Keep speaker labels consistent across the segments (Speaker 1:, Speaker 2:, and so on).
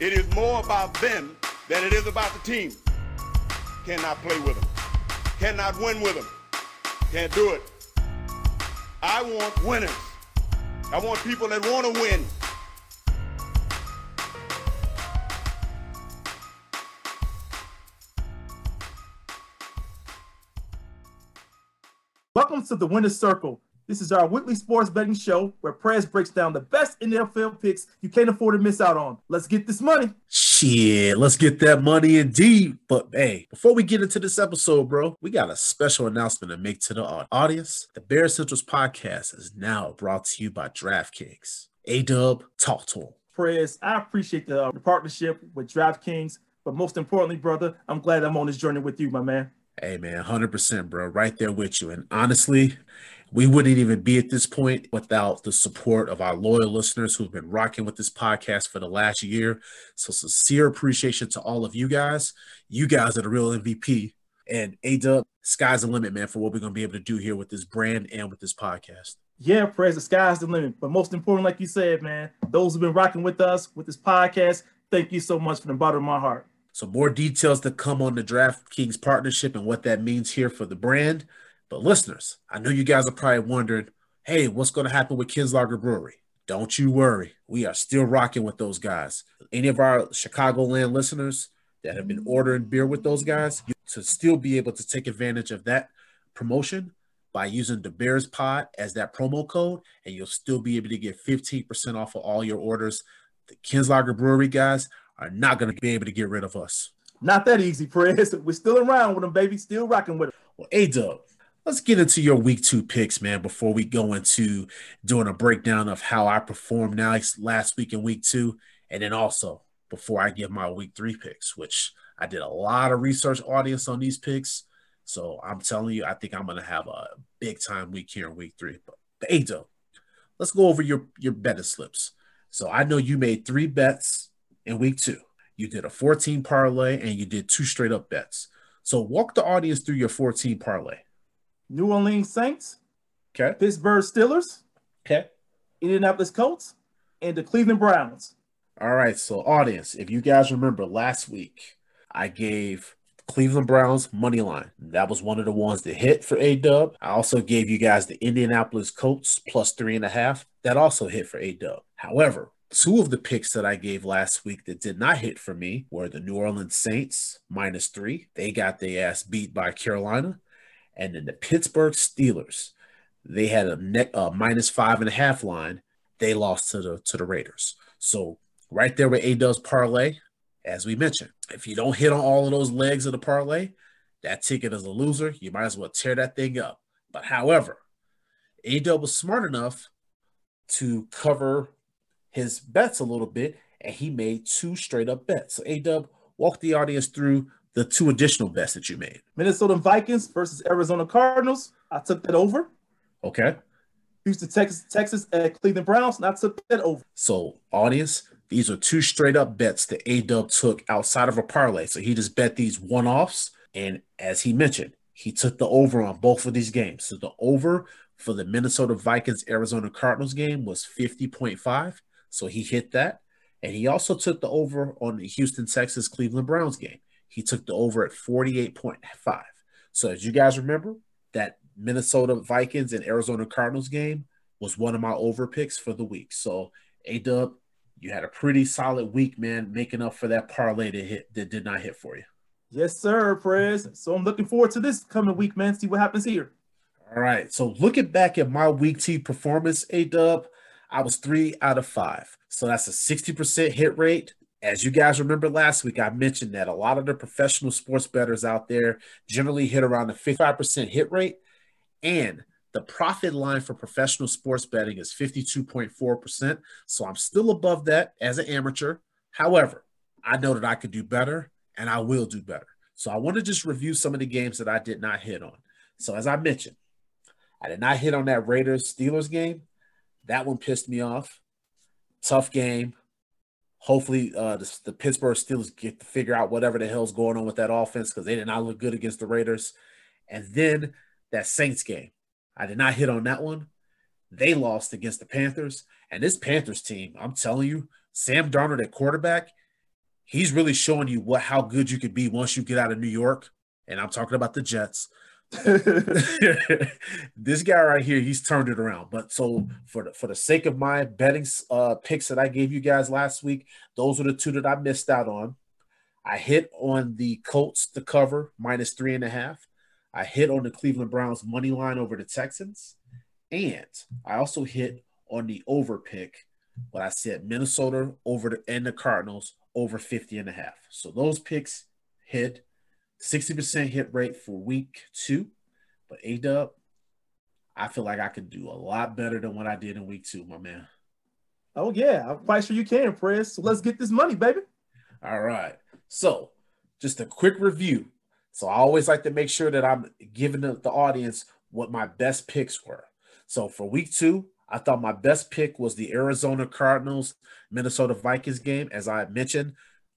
Speaker 1: It is more about them than it is about the team. Cannot play with them. Cannot win with them. Can't do it. I want winners. I want people that want to win.
Speaker 2: Welcome to the Winner's Circle. This is our weekly sports betting show where Prez breaks down the best NFL picks you can't afford to miss out on. Let's get this money.
Speaker 3: Shit, let's get that money indeed. But hey, before we get into this episode, bro, we got a special announcement to make to the audience. The Bear Centrals podcast is now brought to you by DraftKings. A Dub, talk to him.
Speaker 2: Prez, I appreciate the, uh, the partnership with DraftKings, but most importantly, brother, I'm glad I'm on this journey with you, my man.
Speaker 3: Hey man, 100%, bro. Right there with you. And honestly, we wouldn't even be at this point without the support of our loyal listeners who've been rocking with this podcast for the last year. So, sincere appreciation to all of you guys. You guys are the real MVP. And A Dub, sky's the limit, man, for what we're going to be able to do here with this brand and with this podcast.
Speaker 2: Yeah, Prez the sky's the limit. But most important, like you said, man, those who've been rocking with us with this podcast, thank you so much from the bottom of my heart.
Speaker 3: So more details to come on the DraftKings partnership and what that means here for the brand. But listeners, I know you guys are probably wondering, hey, what's going to happen with Kinslahger Brewery? Don't you worry. We are still rocking with those guys. Any of our Chicagoland listeners that have been ordering beer with those guys, to still be able to take advantage of that promotion by using the Bears Pod as that promo code, and you'll still be able to get 15% off of all your orders. The Kinslahger Brewery guys are not going to be able to get rid of us.
Speaker 2: Not that easy, Prez. We're still around with them, baby. Still rocking with them.
Speaker 3: Well, A Dub, let's get into your week two picks, man, before we go into doing a breakdown of how I performed now last week in week two. And then also before I give my week three picks, which I did a lot of research audience on these picks. So I'm telling you, I think I'm going to have a big time week here in week three. But A Dub, let's go over your, your betting slips. So I know you made three bets in week two. You did a 14 parlay and you did two straight up bets. So walk the audience through your 14 parlay.
Speaker 2: New Orleans Saints,
Speaker 3: okay,
Speaker 2: Pittsburgh Steelers,
Speaker 3: okay,
Speaker 2: Indianapolis Colts, and the Cleveland Browns.
Speaker 3: All right, so audience, if you guys remember last week, I gave Cleveland Browns money line. That was one of the ones that hit for A Dub. I also gave you guys the Indianapolis Colts plus three and a half. That also hit for A Dub. However, Two of the picks that I gave last week that did not hit for me were the New Orleans Saints minus three. They got their ass beat by Carolina. And then the Pittsburgh Steelers. They had a net uh, minus five and a half line. They lost to the to the Raiders. So right there with A does parlay, as we mentioned, if you don't hit on all of those legs of the parlay, that ticket is a loser. You might as well tear that thing up. But however, A Dub was smart enough to cover his bets a little bit, and he made two straight up bets. So, A Dub, walk the audience through the two additional bets that you made.
Speaker 2: Minnesota Vikings versus Arizona Cardinals. I took that over.
Speaker 3: Okay.
Speaker 2: Houston, Texas, Texas at Cleveland Browns, and I took that over.
Speaker 3: So, audience, these are two straight up bets that A Dub took outside of a parlay. So he just bet these one offs. And as he mentioned, he took the over on both of these games. So the over for the Minnesota Vikings Arizona Cardinals game was 50.5. So he hit that. And he also took the over on the Houston, Texas, Cleveland Browns game. He took the over at 48.5. So as you guys remember, that Minnesota Vikings and Arizona Cardinals game was one of my over picks for the week. So A Dub, you had a pretty solid week, man, making up for that parlay that hit that did not hit for you.
Speaker 2: Yes, sir, Prez. So I'm looking forward to this coming week, man. See what happens here.
Speaker 3: All right. So looking back at my week T performance, A Dub, I was three out of five. So that's a 60% hit rate. As you guys remember last week, I mentioned that a lot of the professional sports bettors out there generally hit around a 55% hit rate. And the profit line for professional sports betting is 52.4%. So I'm still above that as an amateur. However, I know that I could do better and I will do better. So I want to just review some of the games that I did not hit on. So as I mentioned, I did not hit on that Raiders Steelers game. That one pissed me off. Tough game. Hopefully, uh, the, the Pittsburgh Steelers get to figure out whatever the hell's going on with that offense because they did not look good against the Raiders. And then that Saints game, I did not hit on that one. They lost against the Panthers. And this Panthers team, I'm telling you, Sam Darnold at quarterback, he's really showing you what how good you could be once you get out of New York. And I'm talking about the Jets. this guy right here, he's turned it around. But so for the, for the sake of my betting uh, picks that I gave you guys last week, those are the two that I missed out on. I hit on the Colts to cover minus three and a half. I hit on the Cleveland Browns money line over the Texans, and I also hit on the over pick when I said Minnesota over the and the Cardinals over 50 and a half. So those picks hit 60% hit rate for week two. But A Dub, I feel like I could do a lot better than what I did in week two, my man.
Speaker 2: Oh yeah, I'm quite sure you can, Prez. So let's get this money, baby.
Speaker 3: All right. So just a quick review. So I always like to make sure that I'm giving the, the audience what my best picks were. So for week two, I thought my best pick was the Arizona Cardinals Minnesota Vikings game, as I mentioned,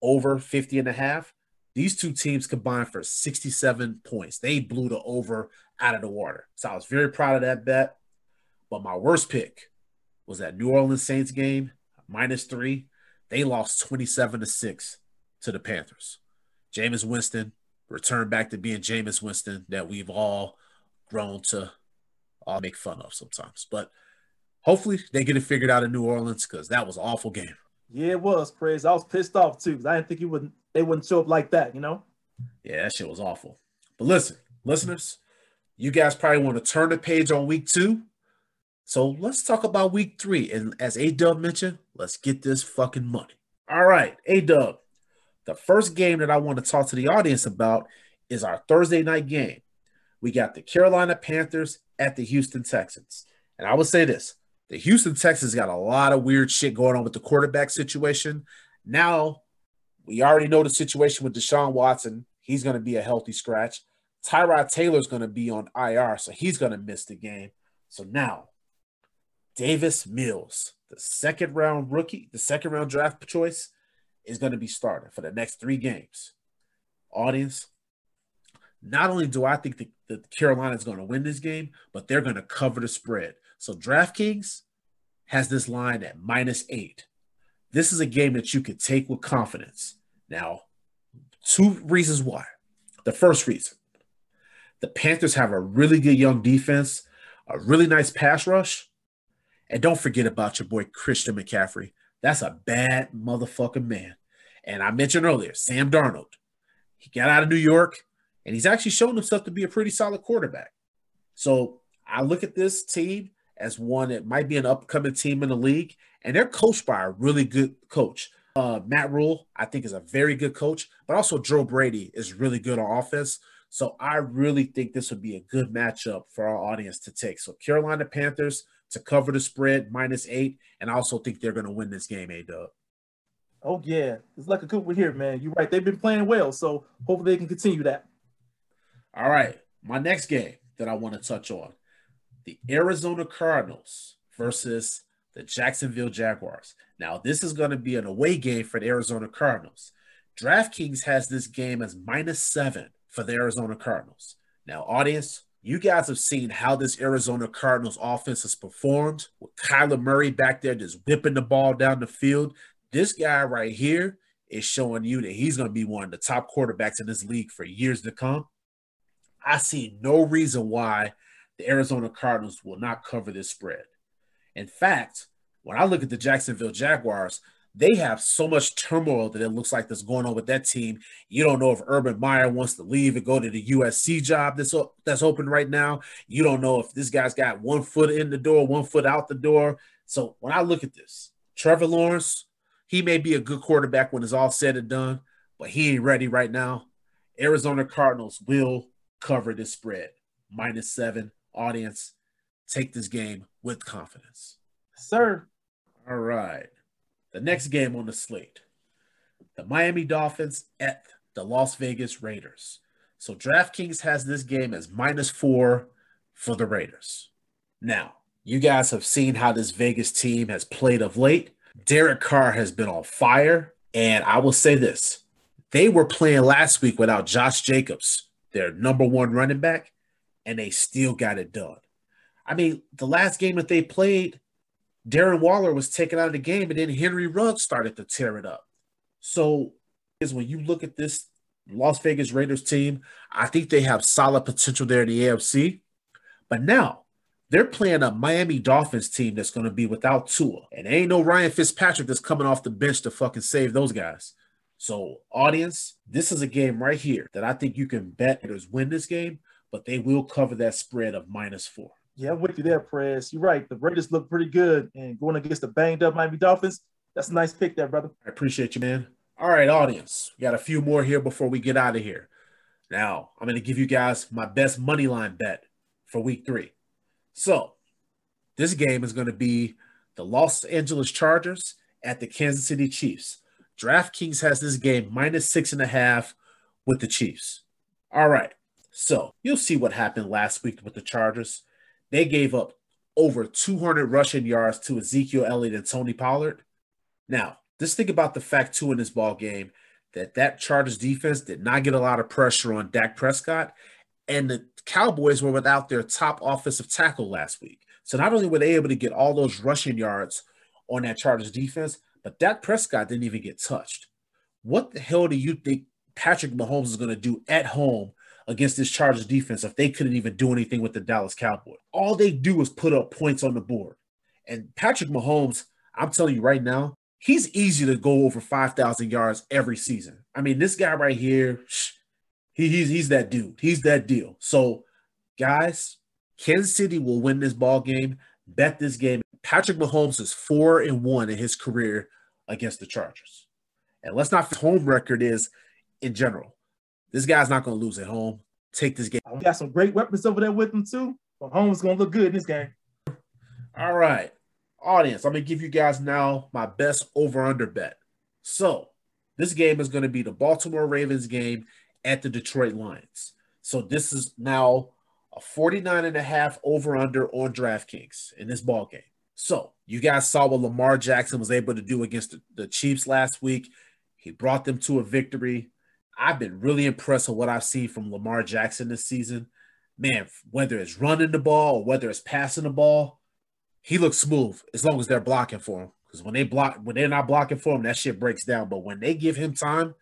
Speaker 3: over 50 and a half. These two teams combined for 67 points. They blew the over out of the water. So I was very proud of that bet. But my worst pick was that New Orleans Saints game, minus three. They lost 27 to 6 to the Panthers. Jameis Winston returned back to being Jameis Winston that we've all grown to all make fun of sometimes. But hopefully they get it figured out in New Orleans because that was an awful game.
Speaker 2: Yeah, it was crazy. I was pissed off too because I didn't think he wouldn't they wouldn't show up like that, you know?
Speaker 3: Yeah, that shit was awful. But listen, listeners, you guys probably want to turn the page on week two. So let's talk about week three. And as A Dub mentioned, let's get this fucking money. All right, A Dub. The first game that I want to talk to the audience about is our Thursday night game. We got the Carolina Panthers at the Houston Texans. And I would say this the Houston Texans got a lot of weird shit going on with the quarterback situation. Now we already know the situation with Deshaun Watson. He's going to be a healthy scratch. Tyrod Taylor's going to be on IR, so he's going to miss the game. So now, Davis Mills, the second round rookie, the second round draft choice, is going to be starting for the next three games. Audience, not only do I think that, that Carolina is going to win this game, but they're going to cover the spread. So DraftKings has this line at minus eight. This is a game that you could take with confidence. Now, two reasons why. The first reason the Panthers have a really good young defense, a really nice pass rush. And don't forget about your boy Christian McCaffrey. That's a bad motherfucking man. And I mentioned earlier, Sam Darnold. He got out of New York and he's actually shown himself to be a pretty solid quarterback. So I look at this team as one that might be an upcoming team in the league, and they're coached by a really good coach. Uh, Matt Rhule, I think, is a very good coach, but also Joe Brady is really good on offense. So I really think this would be a good matchup for our audience to take. So Carolina Panthers to cover the spread minus eight, and I also think they're going to win this game. A Dub.
Speaker 2: Oh yeah, it's like a good one here, man. You're right. They've been playing well, so hopefully they can continue that.
Speaker 3: All right, my next game that I want to touch on: the Arizona Cardinals versus the Jacksonville Jaguars. Now, this is going to be an away game for the Arizona Cardinals. DraftKings has this game as minus seven for the Arizona Cardinals. Now, audience, you guys have seen how this Arizona Cardinals offense has performed with Kyler Murray back there just whipping the ball down the field. This guy right here is showing you that he's going to be one of the top quarterbacks in this league for years to come. I see no reason why the Arizona Cardinals will not cover this spread. In fact, when I look at the Jacksonville Jaguars, they have so much turmoil that it looks like that's going on with that team. You don't know if Urban Meyer wants to leave and go to the USC job that's that's open right now. You don't know if this guy's got one foot in the door, one foot out the door. So when I look at this, Trevor Lawrence, he may be a good quarterback when it's all said and done, but he ain't ready right now. Arizona Cardinals will cover this spread. Minus seven audience. Take this game with confidence.
Speaker 2: Sir.
Speaker 3: All right. The next game on the slate the Miami Dolphins at the Las Vegas Raiders. So DraftKings has this game as minus four for the Raiders. Now, you guys have seen how this Vegas team has played of late. Derek Carr has been on fire. And I will say this they were playing last week without Josh Jacobs, their number one running back, and they still got it done. I mean, the last game that they played, Darren Waller was taken out of the game, and then Henry Ruggs started to tear it up. So is when you look at this Las Vegas Raiders team, I think they have solid potential there in the AFC. But now they're playing a Miami Dolphins team that's going to be without Tua. And ain't no Ryan Fitzpatrick that's coming off the bench to fucking save those guys. So, audience, this is a game right here that I think you can bet Raiders win this game, but they will cover that spread of minus four.
Speaker 2: Yeah, I'm with you there, Prez. You're right. The Raiders look pretty good. And going against the banged up Miami Dolphins, that's a nice pick there, brother.
Speaker 3: I appreciate you, man. All right, audience. We got a few more here before we get out of here. Now, I'm going to give you guys my best money line bet for week three. So, this game is going to be the Los Angeles Chargers at the Kansas City Chiefs. DraftKings has this game minus six and a half with the Chiefs. All right. So, you'll see what happened last week with the Chargers. They gave up over 200 rushing yards to Ezekiel Elliott and Tony Pollard. Now, just think about the fact too in this ball game that that Chargers defense did not get a lot of pressure on Dak Prescott, and the Cowboys were without their top offensive tackle last week. So not only were they able to get all those rushing yards on that Chargers defense, but Dak Prescott didn't even get touched. What the hell do you think Patrick Mahomes is going to do at home against this Chargers defense if they couldn't even do anything with the Dallas Cowboys? All they do is put up points on the board. And Patrick Mahomes, I'm telling you right now, he's easy to go over 5,000 yards every season. I mean, this guy right here, he, he's, he's that dude. He's that deal. So, guys, Kansas City will win this ball game. Bet this game. Patrick Mahomes is four and one in his career against the Chargers. And let's not home record is in general. This guy's not going to lose at home. Take this game.
Speaker 2: We got some great weapons over there with him too. Mahomes going to look good in this game.
Speaker 3: All right audience, I'm going to give you guys now my best over under bet. So, this game is going to be the Baltimore Ravens game at the Detroit Lions. So, this is now a 49 and a half over under on DraftKings in this ball game. So, you guys saw what Lamar Jackson was able to do against the, the Chiefs last week. He brought them to a victory. I've been really impressed with what I've seen from Lamar Jackson this season. Man, whether it's running the ball or whether it's passing the ball, he looks smooth as long as they're blocking for him. Because when they block, when they're not blocking for him, that shit breaks down. But when they give him time,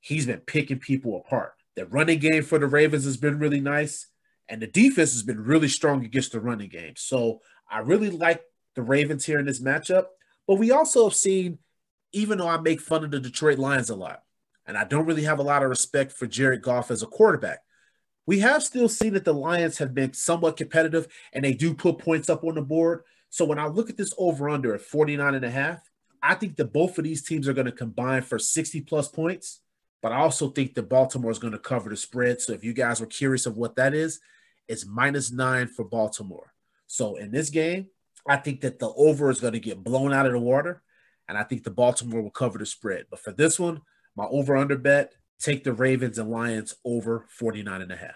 Speaker 3: he's been picking people apart. The running game for the Ravens has been really nice, and the defense has been really strong against the running game. So I really like the Ravens here in this matchup. But we also have seen, even though I make fun of the Detroit Lions a lot, and I don't really have a lot of respect for Jared Goff as a quarterback, we have still seen that the Lions have been somewhat competitive and they do put points up on the board. So when I look at this over under at 49 and a half, I think that both of these teams are going to combine for 60 plus points. But I also think that Baltimore is going to cover the spread. So if you guys were curious of what that is, it's minus nine for Baltimore. So in this game, I think that the over is going to get blown out of the water. And I think the Baltimore will cover the spread. But for this one, my over under bet, take the Ravens and Lions over 49 and a half.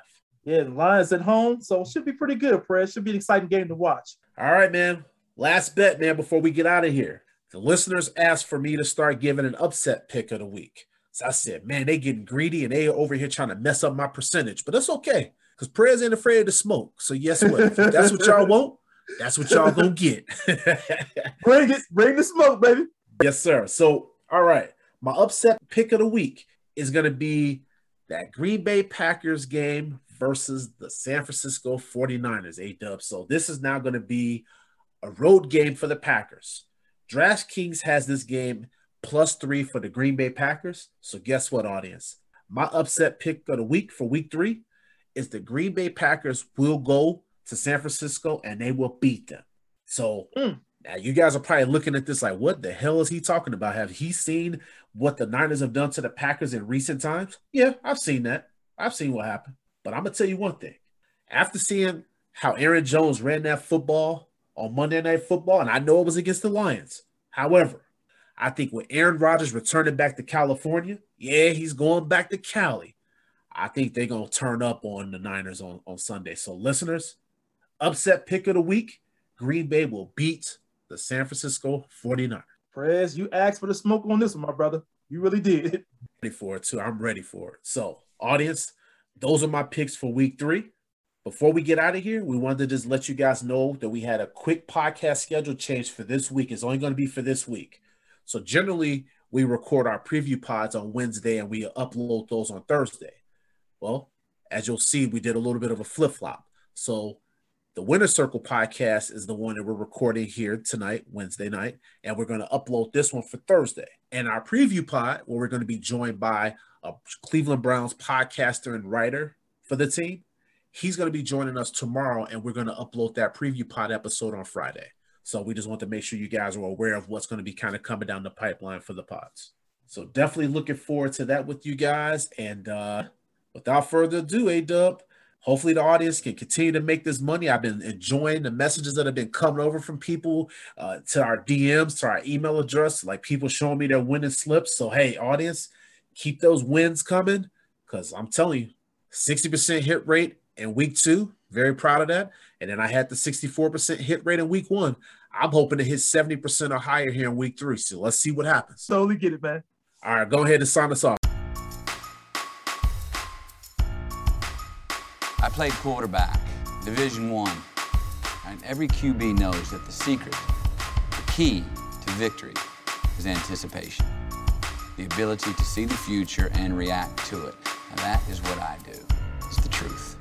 Speaker 2: Yeah, the Lions at home, so it should be pretty good, Fred. Should be an exciting game to watch.
Speaker 3: All right, man. Last bet, man, before we get out of here. The listeners asked for me to start giving an upset pick of the week. So I said, man, they getting greedy and they over here trying to mess up my percentage, but that's okay because prayers ain't afraid to smoke. So guess what? that's what y'all want. That's what y'all gonna get.
Speaker 2: bring it, bring the smoke, baby.
Speaker 3: Yes, sir. So, all right, my upset pick of the week is gonna be that Green Bay Packers game versus the San Francisco 49ers, A dub. So this is now going to be a road game for the Packers. DraftKings has this game plus three for the Green Bay Packers. So guess what, audience? My upset pick of the week for week three is the Green Bay Packers will go to San Francisco and they will beat them. So mm. Now you guys are probably looking at this like, what the hell is he talking about? Have he seen what the Niners have done to the Packers in recent times? Yeah, I've seen that. I've seen what happened. But I'm gonna tell you one thing. After seeing how Aaron Jones ran that football on Monday Night Football, and I know it was against the Lions. However, I think with Aaron Rodgers returning back to California, yeah, he's going back to Cali. I think they're gonna turn up on the Niners on, on Sunday. So, listeners, upset pick of the week: Green Bay will beat the San Francisco 49ers.
Speaker 2: Prez, you asked for the smoke on this one, my brother. You really did.
Speaker 3: Ready for it too. I'm ready for it. So, audience, those are my picks for week three. Before we get out of here, we wanted to just let you guys know that we had a quick podcast schedule change for this week. It's only going to be for this week. So generally, we record our preview pods on Wednesday and we upload those on Thursday. Well, as you'll see, we did a little bit of a flip flop. So the Winner Circle podcast is the one that we're recording here tonight, Wednesday night, and we're going to upload this one for Thursday. And our preview pod, where we're going to be joined by a Cleveland Browns podcaster and writer for the team, he's going to be joining us tomorrow, and we're going to upload that preview pod episode on Friday. So we just want to make sure you guys are aware of what's going to be kind of coming down the pipeline for the pods. So definitely looking forward to that with you guys. And uh, without further ado, A Dub, Hopefully, the audience can continue to make this money. I've been enjoying the messages that have been coming over from people uh, to our DMs, to our email address, like people showing me their winning slips. So, hey, audience, keep those wins coming because I'm telling you, 60% hit rate in week two. Very proud of that. And then I had the 64% hit rate in week one. I'm hoping to hit 70% or higher here in week three. So let's see what happens.
Speaker 2: Totally get it, man.
Speaker 3: All right, go ahead and sign us off.
Speaker 4: I played quarterback, Division One, and every QB knows that the secret, the key to victory, is anticipation, the ability to see the future and react to it. And that is what I do. It's the truth.